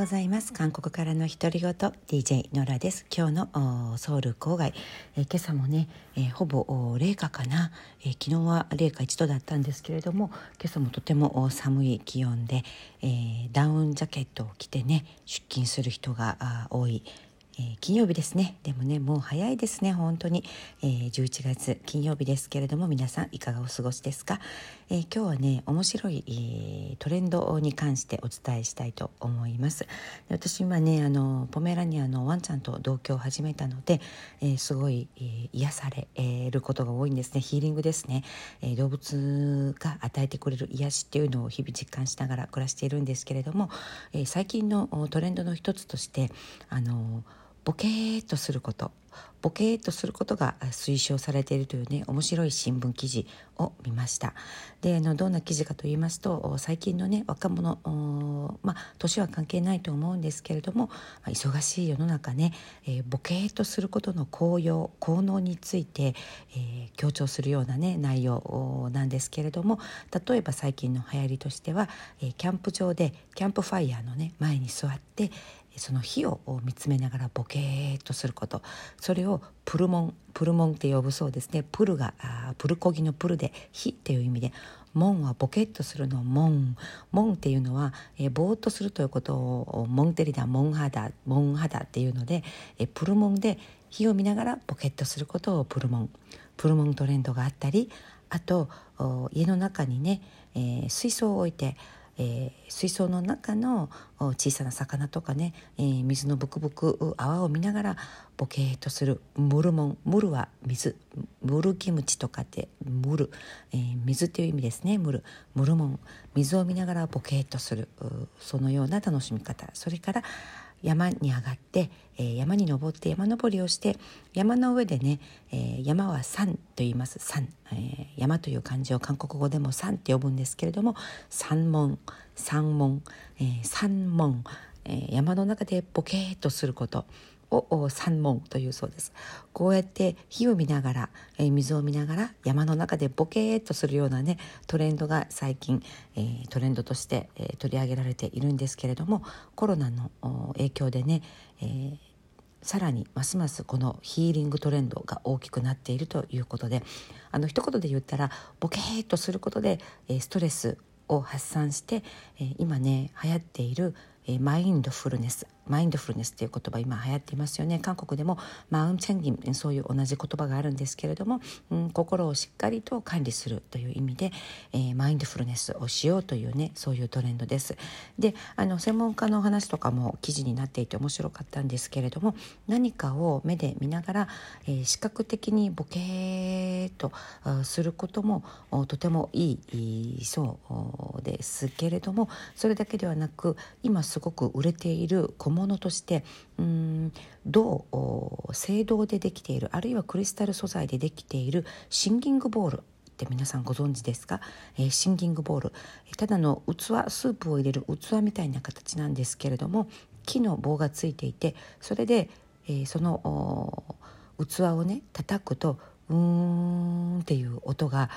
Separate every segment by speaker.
Speaker 1: ございます。韓国からの独り言 DJ ノラです。今日のソウル郊外、えー、今朝もね、えー、ほぼ零下かな、えー、昨日は零下1度だったんですけれども今朝もとても寒い気温で、えダウンジャケットを着てね出勤する人が多いえ、金曜日ですね。でもねもう早いですね本当に、えー、11月金曜日ですけれども皆さんいかがお過ごしですか、えー、今日はね面白い、えトレンドに関してお伝えしたいと思います。私今ねあのポメラニアのワンちゃんと同居を始めたので、えすごい、え癒されることが多いんですね。ヒーリングですね、え動物が与えてくれる癒しっていうのを日々実感しながら暮らしているんですけれども、え最近のトレンドの一つとしてあのボケーっとすること。ボケーっとすることが推奨されているというね面白い新聞記事を見ました。であのどんな記事かと言いますと最近のね若者まあ年は関係ないと思うんですけれども、忙しい世の中ね、えー、ボケーっとすることの効用効能について、えー、強調するようなね内容なんですけれども例えば最近の流行りとしては、えー、キャンプ場でキャンプファイヤーのね前に座ってその火を見つめながらボケーっとすること。それをプルモンプルモンって呼ぶそうですね。プルがプルコギのプルで火っていう意味で。モンはボケっとするのモンモンっていうのは、えー、ぼーっとするということをモンテリダモンハダモンハダっていうので、えー、プルモンで火を見ながらボケっとすることをプルモン。プルモントレンドがあったりあと家の中にね、えー、水槽を置いてえー、水槽の中の小さな魚とかね、えー、水のブクブク泡を見ながらボケーっとするムルモンムルは水ムルキムチとかってムル、えー、水っていう意味ですねムルムルモン。水を見ながらボケーっとするそのような楽しみ方。それから山に上がって、えー、山に登って山登りをして山の上でね、えー、山は山と言います。山、えー、山という漢字を韓国語でも山って呼ぶんですけれども山門山門、えー、山門、えー、山の中でボケーっとすること。を三門というそうです。こうやって火を見ながら、えー、水を見ながら山の中でボケーっとするようなねトレンドが最近、えー、トレンドとして、えー、取り上げられているんですけれどもコロナの影響でね、えー、さらにますますこのヒーリングトレンドが大きくなっているということであの一言で言ったらボケーっとすることで、ストレスを発散して、今ね流行っている、マインドフルネスマインドフルネスっていう言葉今流行っていますよね。韓国でもマウンチェンギンそういう同じ言葉があるんですけれども、うん、心をしっかりと管理するという意味で、えー、マインドフルネスをしようというねそういうトレンドです。であの専門家の話とかも記事になっていて面白かったんですけれども何かを目で見ながら、えー、視覚的にボケーとすることもとてもいいそうですけれどもそれだけではなく今すごく売れている小物としてうん銅青銅でできているあるいはクリスタル素材でできているシンギングボールって皆さんご存知ですか、えー、シンギングボール。ただの器スープを入れる器みたいな形なんですけれども木の棒がついていてそれで、えー、その器をね叩くとうーんっていう音が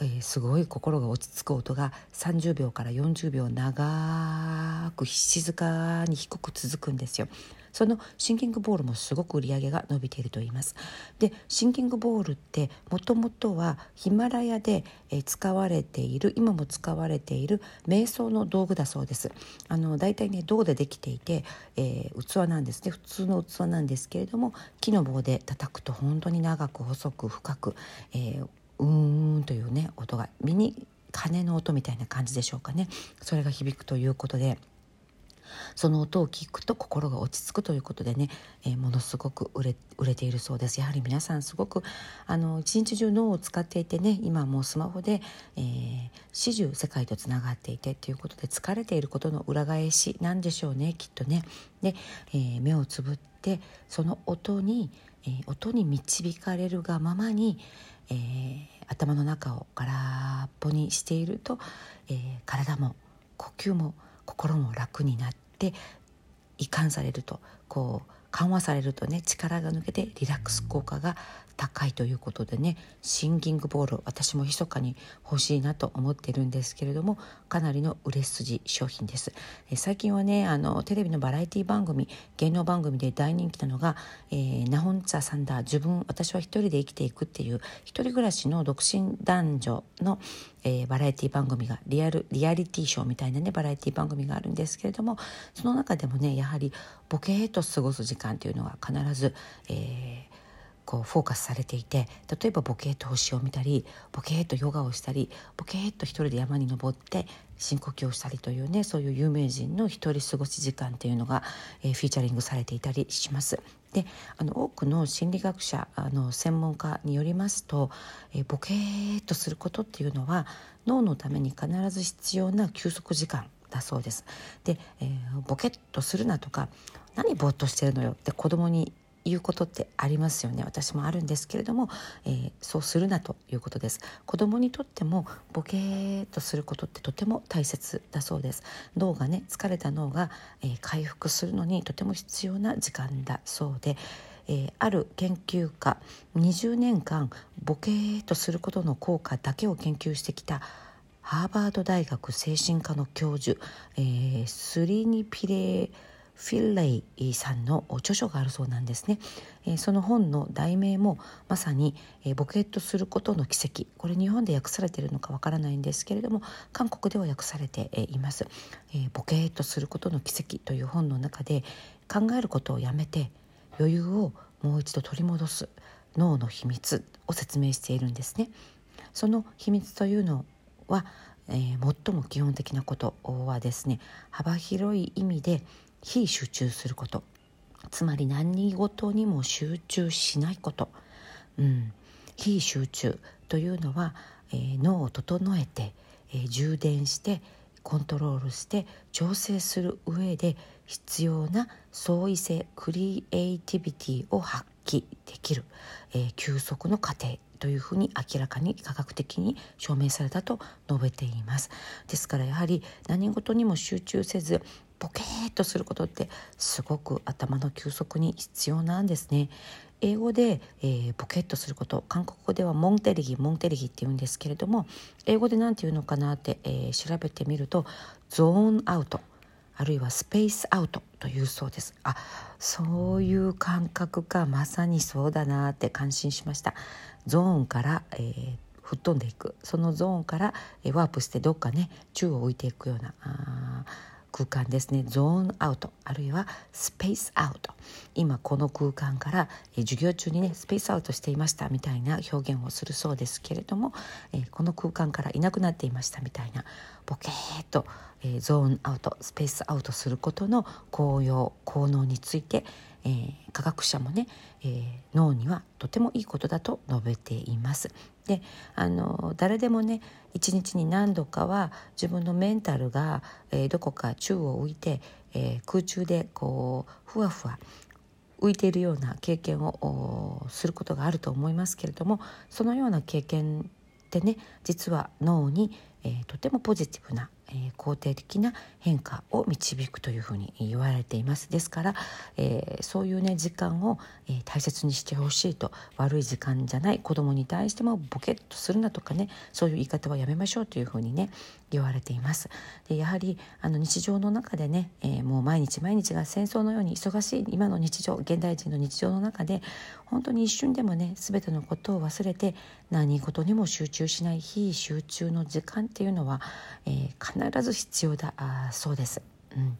Speaker 1: えー、すごい心が落ち着く音が30秒から40秒長く静かに低く続くんですよ。そのシンキングボールもすごく売り上げが伸びていると言います。でシンキングボールってもともとはヒマラヤで、使われている今も使われている瞑想の道具だそうです。あのだいたいね銅でできていて、えー、器なんですね普通の器なんですけれども木の棒で叩くと本当に長く細く深く、えー、うーんというね音が身に鐘の音みたいな感じでしょうかねそれが響くということでその音を聞くと心が落ち着くということでね、えー、ものすごく売れ売れているそうですやはり皆さんすごくあの一日中脳を使っていてね今もうスマホで、えー、始終世界とつながっていてということで疲れていることの裏返しなんでしょうねきっとね。で、えー、目をつぶってその音に、えー、音に導かれるがままに、えー、頭の中を空っぽにしていると、えー、体も呼吸も心も楽になって移管されるとこう緩和されるとね力が抜けてリラックス効果が高いということでねシンギングボール私も密かに欲しいなと思ってるんですけれどもかなりの売れ筋商品です。え最近はねあのテレビのバラエティ番組芸能番組で大人気なのが「えー、ナホンツァサンダー自分私は一人で生きていく」っていう一人暮らしの独身男女の、えー、バラエティ番組がリアルリアリティショーみたいなねバラエティ番組があるんですけれどもその中でもねやはりボケーと過ごす時間というのは必ず、えー、こうフォーカスされていて例えばボケーと星を見たりボケーとヨガをしたりボケーと一人で山に登って深呼吸をしたりというねそういう有名人の一人過ごし時間っていうのが、えー、フィーチャリングされていたりします。であの多くの心理学者あの専門家によりますと、えー、ボケーとすることっていうのは脳のために必ず必要な休息時間だそうです。で、えー、ボケっとするなとか何ぼーっとしてるのよって子供に言うことってありますよね。私もあるんですけれども、えー、そうするなということです。子供にとってもボケーっとすることってとても大切だそうです。脳がね疲れた脳が、えー、回復するのにとても必要な時間だそうでえー、ある研究家20年間ボケーとすることの効果だけを研究してきたハーバード大学精神科の教授、えー、スリニピレーフィルレイさんの著書があるそうなんですね、えー、その本の題名もまさに、えー、ボケットすることの奇跡。これ日本で訳されているのかわからないんですけれども韓国では訳されています、えー、ボケットすることの奇跡という本の中で考えることをやめて余裕をもう一度取り戻す脳の秘密を説明しているんですね。その秘密というのは、えー、最も基本的なことはですね幅広い意味で非集中すること。つまり何事にも集中しないこと、うん、非集中というのは、えー、脳を整えて、えー、充電してコントロールして調整する上で必要な創意性クリエイティビティを発揮できる、えー、休息の過程というふうに明らかに科学的に証明されたと述べています。ですからやはり何事にも集中せずボケーっとすることってすごく頭の休息に必要なんですね。英語で、えー、ボケッとすること韓国語ではモンテリギモンテリギって言うんですけれども英語で何て言うのかなって、えー、調べてみるとゾーンアウトあるいはスペースアウトというそうです。あそういう感覚がまさにそうだなって感心しました。ゾーンから、えー、吹っ飛んでいく。そのゾーンから、えー、ワープしてどっかね宙を置いていくようなあ空間ですね。ゾーンアウト。あるいはスペースアウト。今この空間からえ授業中にねスペースアウトしていました。みたいな表現をするそうですけれどもえこの空間からいなくなっていました。みたいなボケーっとえゾーンアウトスペースアウトすることの効用効能についてえ、科学者もね、え、脳にはとてもいいことだと述べています。であの誰でもね一日に何度かは自分のメンタルが、えー、どこか宙を浮いて、えー、空中でこうふわふわ浮いているような経験をすることがあると思いますけれどもそのような経験ってね実は脳に、えー、とてもポジティブなえー、肯定的な変化を導くというふうに言われています。ですから、えー、そういうね時間を、えー、大切にしてほしいと悪い時間じゃない子供に対してもボケッとするなとかねそういう言い方はやめましょうというふうにね言われています。でやはりあの日常の中でね、えもう毎日毎日が戦争のように忙しい今の日常現代人の日常の中で本当に一瞬でもね全てのことを忘れて何事にも集中しない非集中の時間っていうのは、えー、必ず必要だあそうです。うん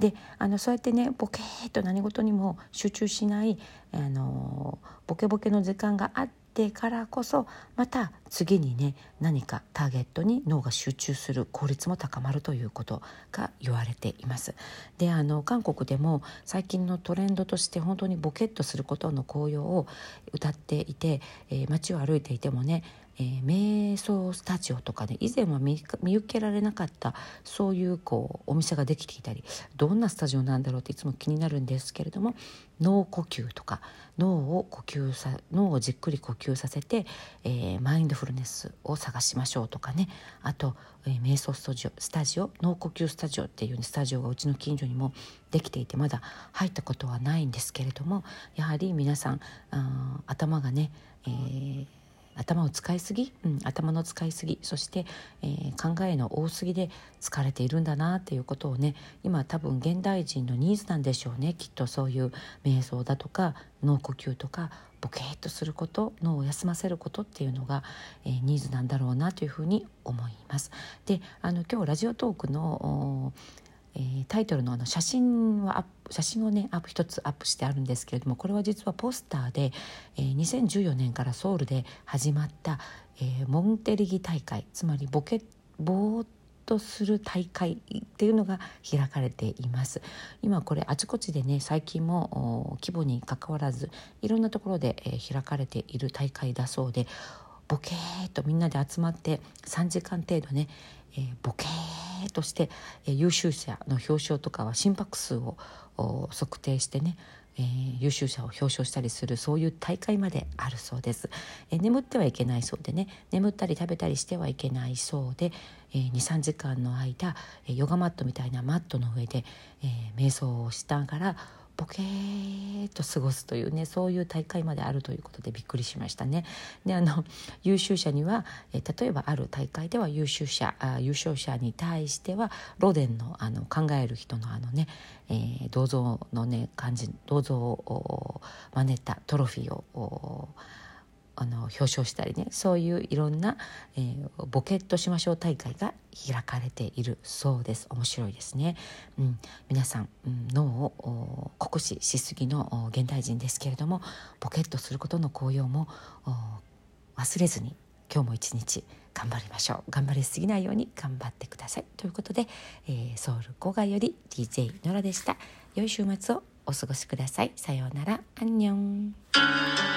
Speaker 1: であのそうやってねボケーっと何事にも集中しないあのボケボケの時間があってからこそまた次にね何かターゲットに脳が集中する効率も高まるということが言われています。であの韓国でも最近のトレンドとして本当にボケっとすることの効用を歌っていて、えー、街を歩いていてもねえー、瞑想スタジオとかで以前は見受けられなかったそういうこうお店ができていたりどんなスタジオなんだろうっていつも気になるんですけれども脳呼吸とか脳を呼吸さ脳をじっくり呼吸させて、えー、マインドフルネスを探しましょうとかね。あと、えー、瞑想スタジオスタジオ脳呼吸スタジオっていう、ね、スタジオがうちの近所にもできていてまだ入ったことはないんですけれどもやはり皆さんあ頭がね、えー頭を使いすぎ、うん、頭の使いすぎ。そして、えー、考えの多すぎで疲れているんだなっていうことをね今多分現代人のニーズなんでしょうね。きっとそういう瞑想だとか脳呼吸とかボケーっとすること脳を休ませることっていうのが、えー、ニーズなんだろうなというふうに思います。であの今日ラジオトークのえー、タイトルのあの写真は写真をねアップ一つアップしてあるんですけれどもこれは実はポスターで、えー、2014年からソウルで始まった、えー、モンテリギ大会つまりボケぼーとする大会っていうのが開かれています。今これあちこちでね最近も規模にかかわらずいろんなところで、えー、開かれている大会だそうでボケーとみんなで集まって3時間程度ね、えー、ボケーとして、えー、優秀者の表彰とかは心拍数を測定してね、えー、優秀者を表彰したりするそういう大会まであるそうです、えー、眠ってはいけないそうでね眠ったり食べたりしてはいけないそうで、えー、23時間の間ヨガマットみたいなマットの上で、えー、瞑想をしながらボケーっと過ごすというねそういう大会まであるということでびっくりしましたね。であの優秀者にはえ例えばある大会では優秀者あ優勝者に対してはロデンのあの考える人のあのね、えー、銅像のね感じ銅像を真似たトロフィーをあの表彰したりねそういういろんな、えー、ボケットしましょう大会が開かれているそうです。面白いですね、うん、皆さん、うん、脳を酷使しすぎの現代人ですけれどもボケットすることの効用も忘れずに今日も一日頑張りましょう。頑張りすぎないように頑張ってください。ということで、えー、ソウル郊外より DJ ノラでした。良い週末をお過ごしください。さようなら。アンニョン。